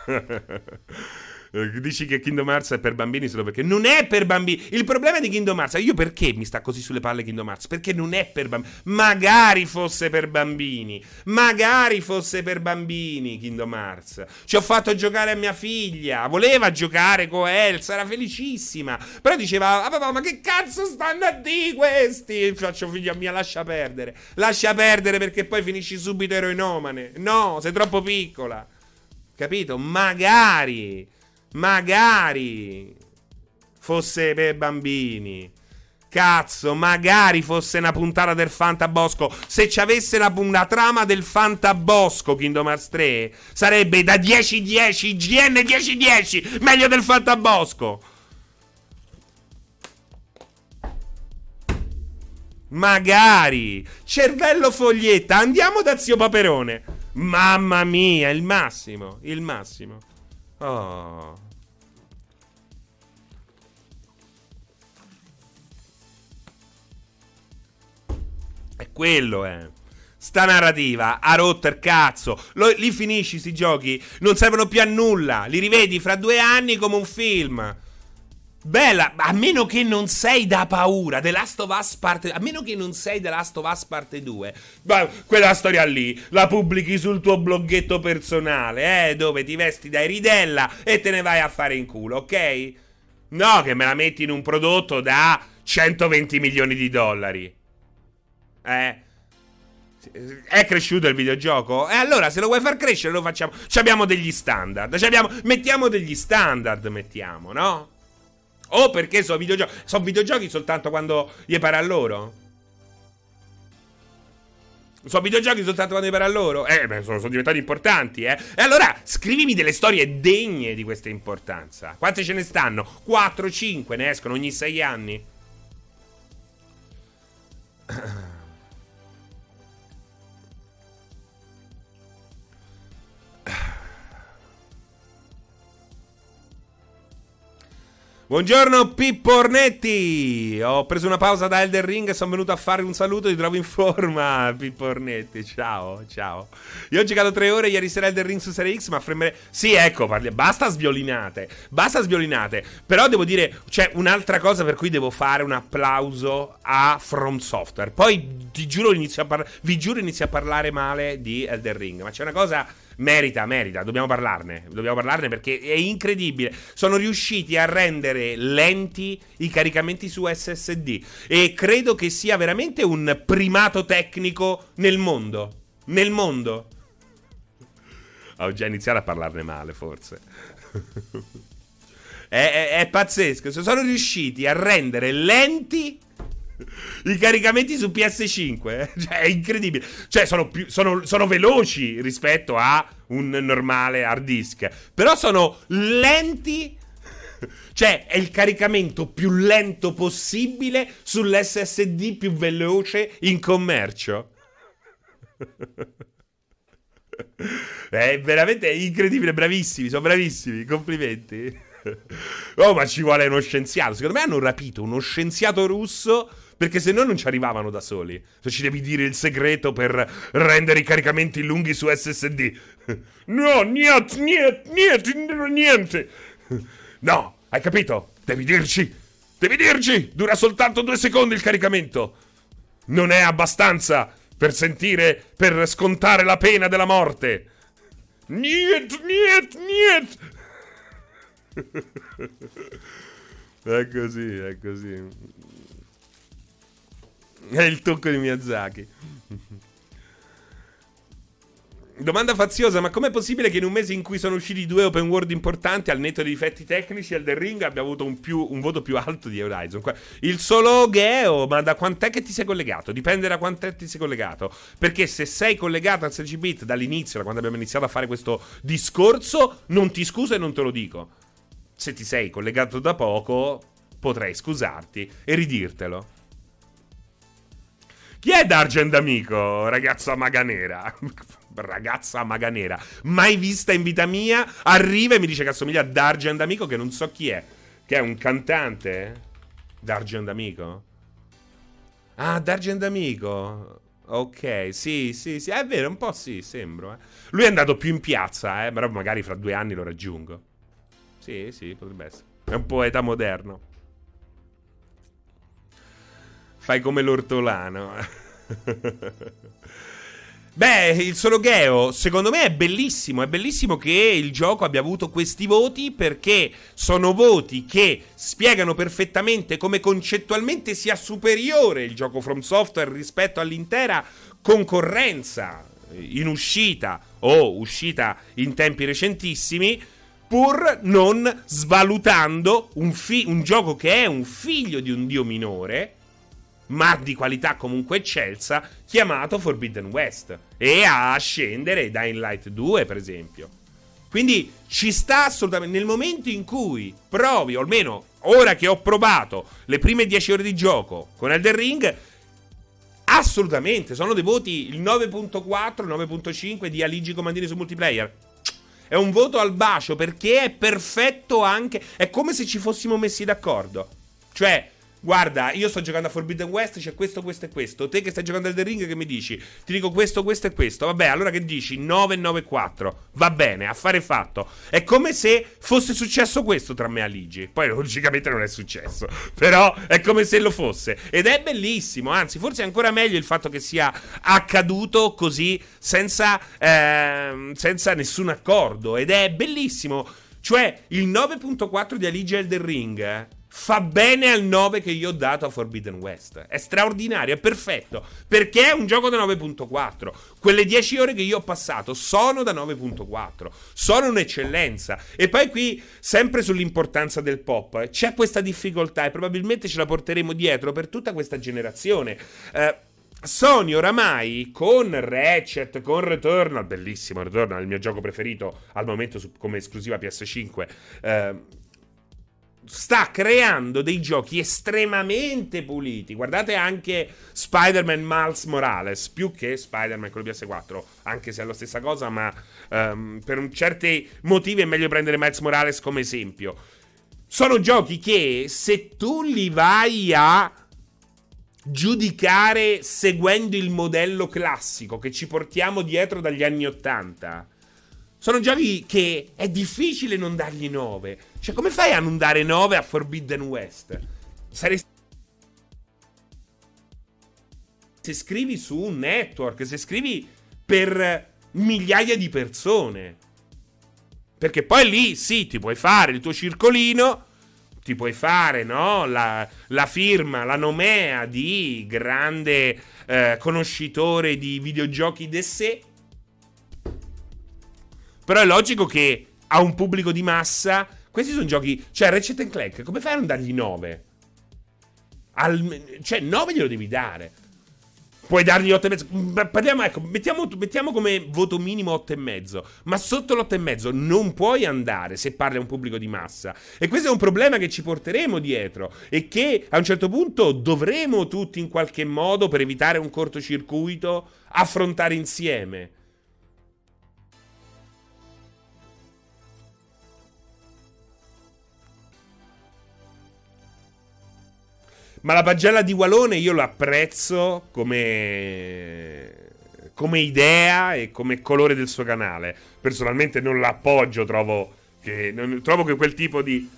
A: Eh, dici che Kingdom Hearts è per bambini solo perché non è per bambini. Il problema di Kingdom Hearts, io perché mi sta così sulle palle Kingdom Hearts? Perché non è per bambini. Magari fosse per bambini. Magari fosse per bambini Kingdom Hearts. Ci ho fatto giocare a mia figlia. Voleva giocare con Elsa, era felicissima. Però diceva, ah, papà, ma che cazzo stanno a di questi? Faccio figlia mia, lascia perdere. Lascia perdere perché poi finisci subito eroinomane. No, sei troppo piccola. Capito? Magari. Magari fosse per bambini. Cazzo, magari fosse una puntata del Fantabosco. Se ci avesse la, una trama del Fantabosco Kingdom Hearts 3, sarebbe da 10-10, GN 10-10, meglio del Fantabosco. Magari. Cervello foglietta, andiamo da zio Paperone. Mamma mia, il massimo, il massimo. Oh. Quello, eh. Sta narrativa ha rotto il cazzo. Lo, li finisci sti giochi, non servono più a nulla. Li rivedi fra due anni come un film. Bella, a meno che non sei da paura. The Last of Us parte. A meno che non sei The Last of Us parte 2. Ma quella storia lì la pubblichi sul tuo bloghetto personale, eh? Dove ti vesti da ridella e te ne vai a fare in culo, ok? No, che me la metti in un prodotto da 120 milioni di dollari. Eh. È cresciuto il videogioco? E allora, se lo vuoi far crescere, lo facciamo. Ci abbiamo degli standard. Abbiamo... Mettiamo degli standard, mettiamo, no? O perché sono videogiochi. Sono videogiochi soltanto quando gli pare a loro? Sono videogiochi soltanto quando gli pare a loro? Eh, beh, sono, sono diventati importanti, eh. E allora, scrivimi delle storie degne di questa importanza. Quante ce ne stanno? 4, 5 ne escono ogni 6 anni? Buongiorno Pippo Ornetti! Ho preso una pausa da Elder Ring e sono venuto a fare un saluto. Ti trovo in forma, Pippo Ornetti. Ciao, ciao. Io ho giocato tre ore ieri sera Elder Ring su Serie X, ma fremere. Sì, ecco, parli... basta sviolinate. Basta sviolinate. Però devo dire, c'è un'altra cosa per cui devo fare un applauso a From Software. Poi ti giuro, inizio a par... vi giuro, inizio a parlare male di Elder Ring. Ma c'è una cosa Merita, merita, dobbiamo parlarne. Dobbiamo parlarne perché è incredibile. Sono riusciti a rendere lenti i caricamenti su SSD. E credo che sia veramente un primato tecnico nel mondo. Nel mondo. Ho già iniziato a parlarne male, forse. è, è, è pazzesco. Sono riusciti a rendere lenti i caricamenti su PS5 eh? cioè, è incredibile. Cioè, sono, più, sono, sono, veloci rispetto a un normale hard disk. Però sono lenti. Cioè, è il caricamento più lento possibile sull'SSD più veloce in commercio. È veramente incredibile, bravissimi, sono bravissimi, complimenti. Oh, ma ci vuole uno scienziato. Secondo me hanno rapito uno scienziato russo perché se no non ci arrivavano da soli. Se ci devi dire il segreto per rendere i caricamenti lunghi su SSD. No, niente, niente, niente, niente. No, hai capito? Devi dirci. Devi dirci. Dura soltanto due secondi il caricamento. Non è abbastanza per sentire, per scontare la pena della morte. Niente, niente, niente. È così, è così. È il tocco di Miyazaki. Domanda faziosa, ma com'è possibile che in un mese in cui sono usciti due open world importanti, al netto di difetti tecnici, Elden Ring abbia avuto un, più, un voto più alto di Horizon? Il solo Geo, ma da quant'è che ti sei collegato? Dipende da quant'è ti sei collegato. Perché se sei collegato al 16 bit dall'inizio, da quando abbiamo iniziato a fare questo discorso, non ti scuso e non te lo dico. Se ti sei collegato da poco, potrei scusarti e ridirtelo. Chi è D'Argent Amico, ragazza maga nera? ragazza maga nera, mai vista in vita mia, arriva e mi dice che assomiglia a D'Argent Amico, che non so chi è. Che è un cantante? D'Argent Amico? Ah, D'Argent Amico. Ok, sì, sì, sì, è vero, un po' sì, sembro. Eh. Lui è andato più in piazza, eh, però magari fra due anni lo raggiungo. Sì, sì, potrebbe essere. È un poeta moderno. Fai come l'ortolano. Beh, il solo Geo, secondo me è bellissimo. È bellissimo che il gioco abbia avuto questi voti perché sono voti che spiegano perfettamente come concettualmente sia superiore il gioco From Software rispetto all'intera concorrenza in uscita o uscita in tempi recentissimi. Pur non svalutando un, fi- un gioco che è un figlio di un dio minore, ma di qualità comunque eccelsa, chiamato Forbidden West. E a scendere Dying Light 2, per esempio. Quindi ci sta assolutamente. Nel momento in cui provi, o almeno ora che ho provato le prime 10 ore di gioco con Elden Ring, assolutamente sono dei voti il 9.4, il 9.5 di Aligi Comandini su multiplayer. È un voto al bacio perché è perfetto anche. È come se ci fossimo messi d'accordo. Cioè, Guarda, io sto giocando a Forbidden West, c'è questo, questo e questo. Te che stai giocando al The Ring, che mi dici? Ti dico questo, questo e questo. Vabbè, allora che dici? 9, 9, 4. Va bene, affare fatto. È come se fosse successo questo tra me e Aligi. Poi, logicamente, non è successo. Però è come se lo fosse. Ed è bellissimo. Anzi, forse è ancora meglio il fatto che sia accaduto così, senza, eh, senza nessun accordo. Ed è bellissimo. Cioè, il 9.4 di Aligi Elden Ring eh, fa bene al 9 che io ho dato a Forbidden West. È straordinario, è perfetto. Perché è un gioco da 9.4. Quelle 10 ore che io ho passato sono da 9.4. Sono un'eccellenza. E poi qui, sempre sull'importanza del pop, c'è questa difficoltà e probabilmente ce la porteremo dietro per tutta questa generazione. Eh, Sony oramai con Ratchet, con Returnal, bellissimo Returnal, il mio gioco preferito al momento su, come esclusiva PS5, eh, sta creando dei giochi estremamente puliti. Guardate anche Spider-Man Miles Morales, più che Spider-Man con il PS4, anche se è la stessa cosa, ma um, per certi motivi è meglio prendere Miles Morales come esempio. Sono giochi che se tu li vai a giudicare seguendo il modello classico che ci portiamo dietro dagli anni 80 sono giochi che è difficile non dargli 9. Cioè, come fai a non dare 9 a Forbidden West? Saresti. Se scrivi su un network, se scrivi per migliaia di persone. Perché poi lì sì, ti puoi fare il tuo circolino, ti puoi fare no? la, la firma, la nomea di grande eh, conoscitore di videogiochi de sé però è logico che a un pubblico di massa. Questi sono giochi. Cioè, Ratchet Clank, come fai a non dargli 9? Al, cioè, 9 glielo devi dare. Puoi dargli 8,5. Parliamo, ecco, mettiamo, mettiamo, come voto minimo 8,5. Ma sotto l'8,5 non puoi andare se parli a un pubblico di massa. E questo è un problema che ci porteremo dietro. E che a un certo punto dovremo tutti in qualche modo, per evitare un cortocircuito, affrontare insieme. Ma la pagella di Walone io l'apprezzo come come idea e come colore del suo canale. Personalmente non l'appoggio, trovo che, non, trovo che quel tipo di...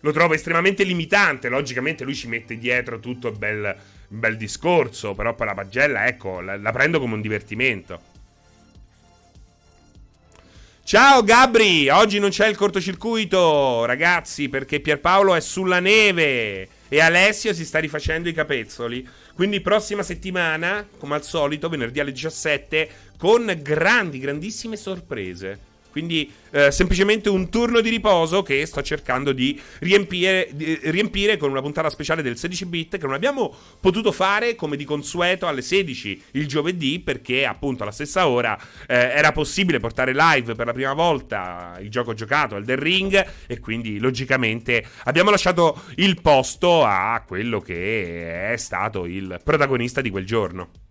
A: Lo trovo estremamente limitante. Logicamente lui ci mette dietro tutto il bel, bel discorso, però poi la pagella, ecco, la, la prendo come un divertimento. Ciao Gabri, oggi non c'è il cortocircuito, ragazzi, perché Pierpaolo è sulla neve e Alessio si sta rifacendo i capezzoli. Quindi prossima settimana, come al solito, venerdì alle 17, con grandi, grandissime sorprese. Quindi eh, semplicemente un turno di riposo che sto cercando di riempire, di riempire, con una puntata speciale del 16 bit che non abbiamo potuto fare come di consueto alle 16 il giovedì perché appunto alla stessa ora eh, era possibile portare live per la prima volta il gioco giocato al The Ring e quindi logicamente abbiamo lasciato il posto a quello che è stato il protagonista di quel giorno.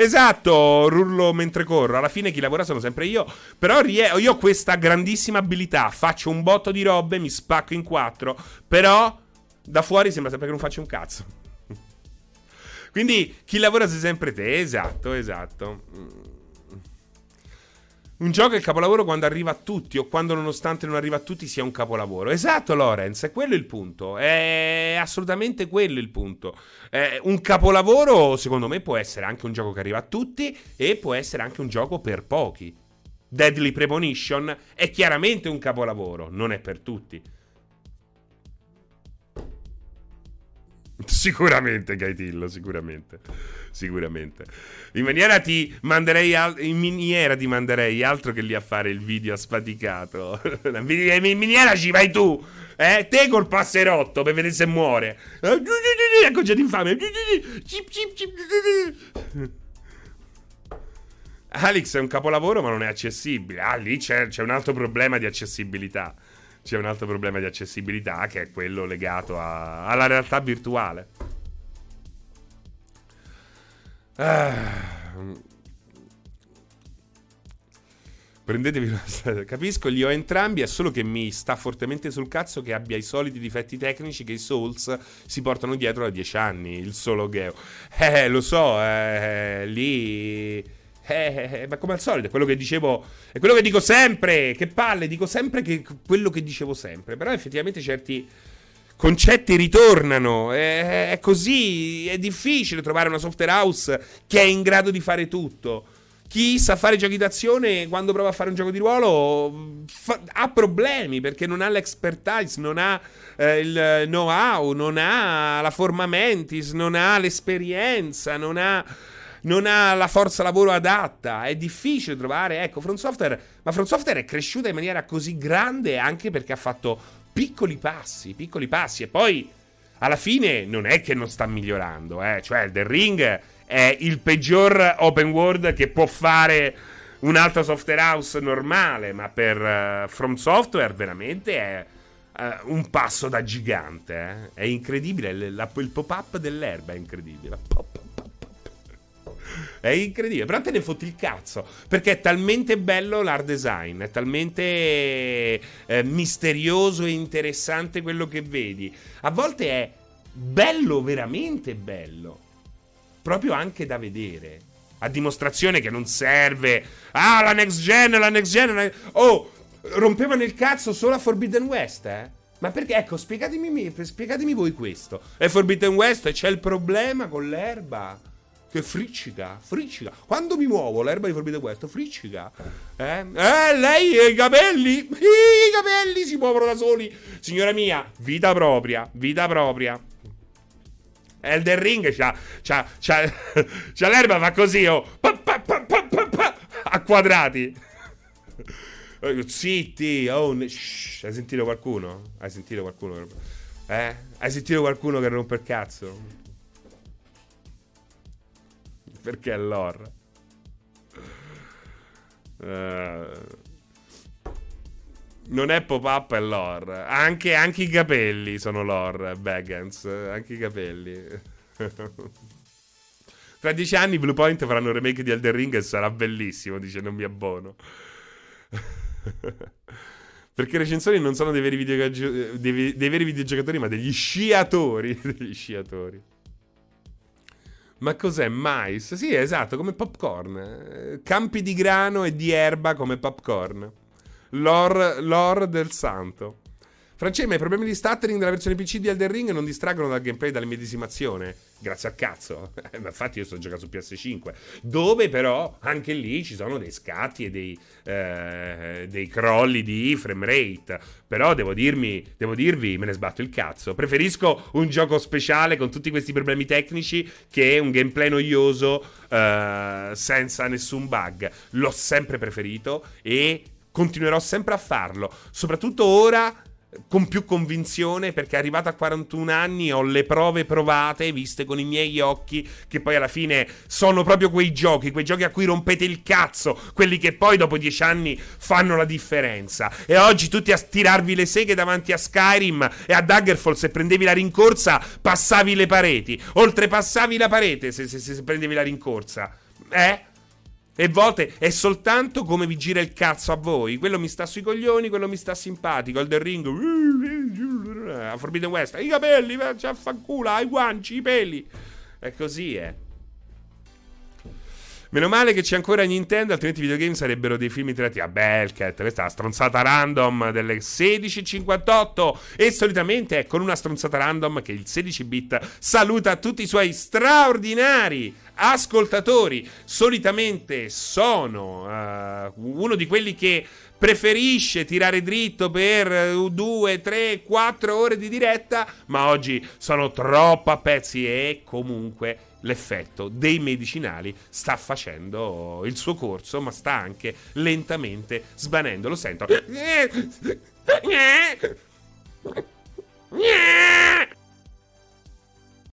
A: Esatto, rullo mentre corro. Alla fine chi lavora sono sempre io. Però io ho questa grandissima abilità. Faccio un botto di robe, mi spacco in quattro. Però da fuori sembra sempre che non faccio un cazzo. Quindi chi lavora sei sempre te, esatto, esatto. Un gioco è capolavoro quando arriva a tutti o quando nonostante non arriva a tutti sia un capolavoro. Esatto, Lorenz, è quello il punto. È assolutamente quello il punto. Eh, un capolavoro, secondo me, può essere anche un gioco che arriva a tutti e può essere anche un gioco per pochi. Deadly Premonition è chiaramente un capolavoro, non è per tutti. Sicuramente, Gaitillo, sicuramente. Sicuramente. In maniera ti manderei al- in miniera ti manderei altro che lì a fare il video spaticato. in miniera ci vai tu. Eh, te col passerotto per vedere se muore. Ecco già d'infame. Alex è un capolavoro ma non è accessibile. Ah, lì c'è, c'è un altro problema di accessibilità c'è un altro problema di accessibilità che è quello legato a, alla realtà virtuale. Ah. Prendetevi una strada. Capisco, li ho entrambi, è solo che mi sta fortemente sul cazzo che abbia i soliti difetti tecnici che i Souls si portano dietro da dieci anni, il solo Geo. Eh, lo so, eh, lì eh, eh, eh, ma come al solito, è quello che dicevo, è quello che dico sempre, che palle, dico sempre che quello che dicevo sempre, però effettivamente certi concetti ritornano, è, è così, è difficile trovare una software house che è in grado di fare tutto. Chi sa fare giochi d'azione quando prova a fare un gioco di ruolo fa, ha problemi perché non ha l'expertise, non ha eh, il know-how, non ha la forma mentis, non ha l'esperienza, non ha non ha la forza lavoro adatta, è difficile trovare, ecco, Front Software, ma Front Software è cresciuta in maniera così grande anche perché ha fatto piccoli passi, piccoli passi e poi alla fine non è che non sta migliorando, eh, cioè The Ring è il peggior open world che può fare un'altra software house normale, ma per uh, From Software veramente è uh, un passo da gigante, eh? è incredibile, il, il pop-up dell'erba è incredibile, pop è incredibile. Però te ne fotti il cazzo. Perché è talmente bello l'art design. È talmente eh, misterioso e interessante quello che vedi. A volte è bello, veramente bello. Proprio anche da vedere. A dimostrazione che non serve. Ah, la next gen, la next gen. Oh, rompevano il cazzo solo a Forbidden West, eh? Ma perché? Ecco, spiegatemi, spiegatemi voi questo. È Forbidden West e c'è il problema con l'erba. Che friccica, friccica. Quando mi muovo l'erba di Forbidden West friccica. Eh? eh, lei e i capelli. I capelli si muovono da soli. Signora mia, vita propria, vita propria. Elden Ring c'ha, c'ha, c'ha, c'ha l'erba fa così, oh. Pa, pa, pa, a quadrati. Eh, zitti, oh, shh, hai sentito qualcuno? Hai sentito qualcuno? Eh? Hai sentito qualcuno che rompe il cazzo? Perché è l'or. Uh, non è pop-up, è lore. Anche, anche, i capelli sono lore, Baggins. Anche i capelli. Tra dieci anni Bluepoint faranno un remake di Elden Ring e sarà bellissimo, dice non mi abbono. Perché i recensori non sono dei veri, dei, dei veri videogiocatori, ma degli sciatori. degli sciatori. Ma cos'è mais? Sì, esatto, come popcorn. Campi di grano e di erba come popcorn. Lore, lore del santo. Francesco, i problemi di stuttering della versione PC di Elden Ring non distraggono dal gameplay e dall'immedesimazione. Grazie al cazzo. Eh, ma infatti io sto giocando su PS5. Dove però anche lì ci sono dei scatti e dei, eh, dei crolli di frame rate. Però devo, dirmi, devo dirvi, me ne sbatto il cazzo. Preferisco un gioco speciale con tutti questi problemi tecnici che un gameplay noioso eh, senza nessun bug. L'ho sempre preferito e continuerò sempre a farlo. Soprattutto ora con più convinzione perché arrivato a 41 anni ho le prove provate, viste con i miei occhi, che poi alla fine sono proprio quei giochi, quei giochi a cui rompete il cazzo, quelli che poi dopo 10 anni fanno la differenza. E oggi tutti a stirarvi le seghe davanti a Skyrim e a Daggerfall, se prendevi la rincorsa passavi le pareti, oltrepassavi la parete se, se, se prendevi la rincorsa. Eh? E volte è soltanto come vi gira il cazzo a voi. Quello mi sta sui coglioni, quello mi sta simpatico. Elden Ring, a Forbidden West, i capelli, c'ha fanculo, i guanci, i peli. È così, eh. Meno male che c'è ancora Nintendo, altrimenti i videogame sarebbero dei film interattivi. Ah, Belcat, questa è la stronzata random delle 16.58. E solitamente è con una stronzata random che il 16-bit saluta tutti i suoi straordinari ascoltatori. Solitamente sono uh, uno di quelli che preferisce tirare dritto per 2, 3, 4 ore di diretta, ma oggi sono troppo a pezzi e comunque l'effetto dei medicinali sta facendo il suo corso, ma sta anche lentamente svanendo. Lo sento.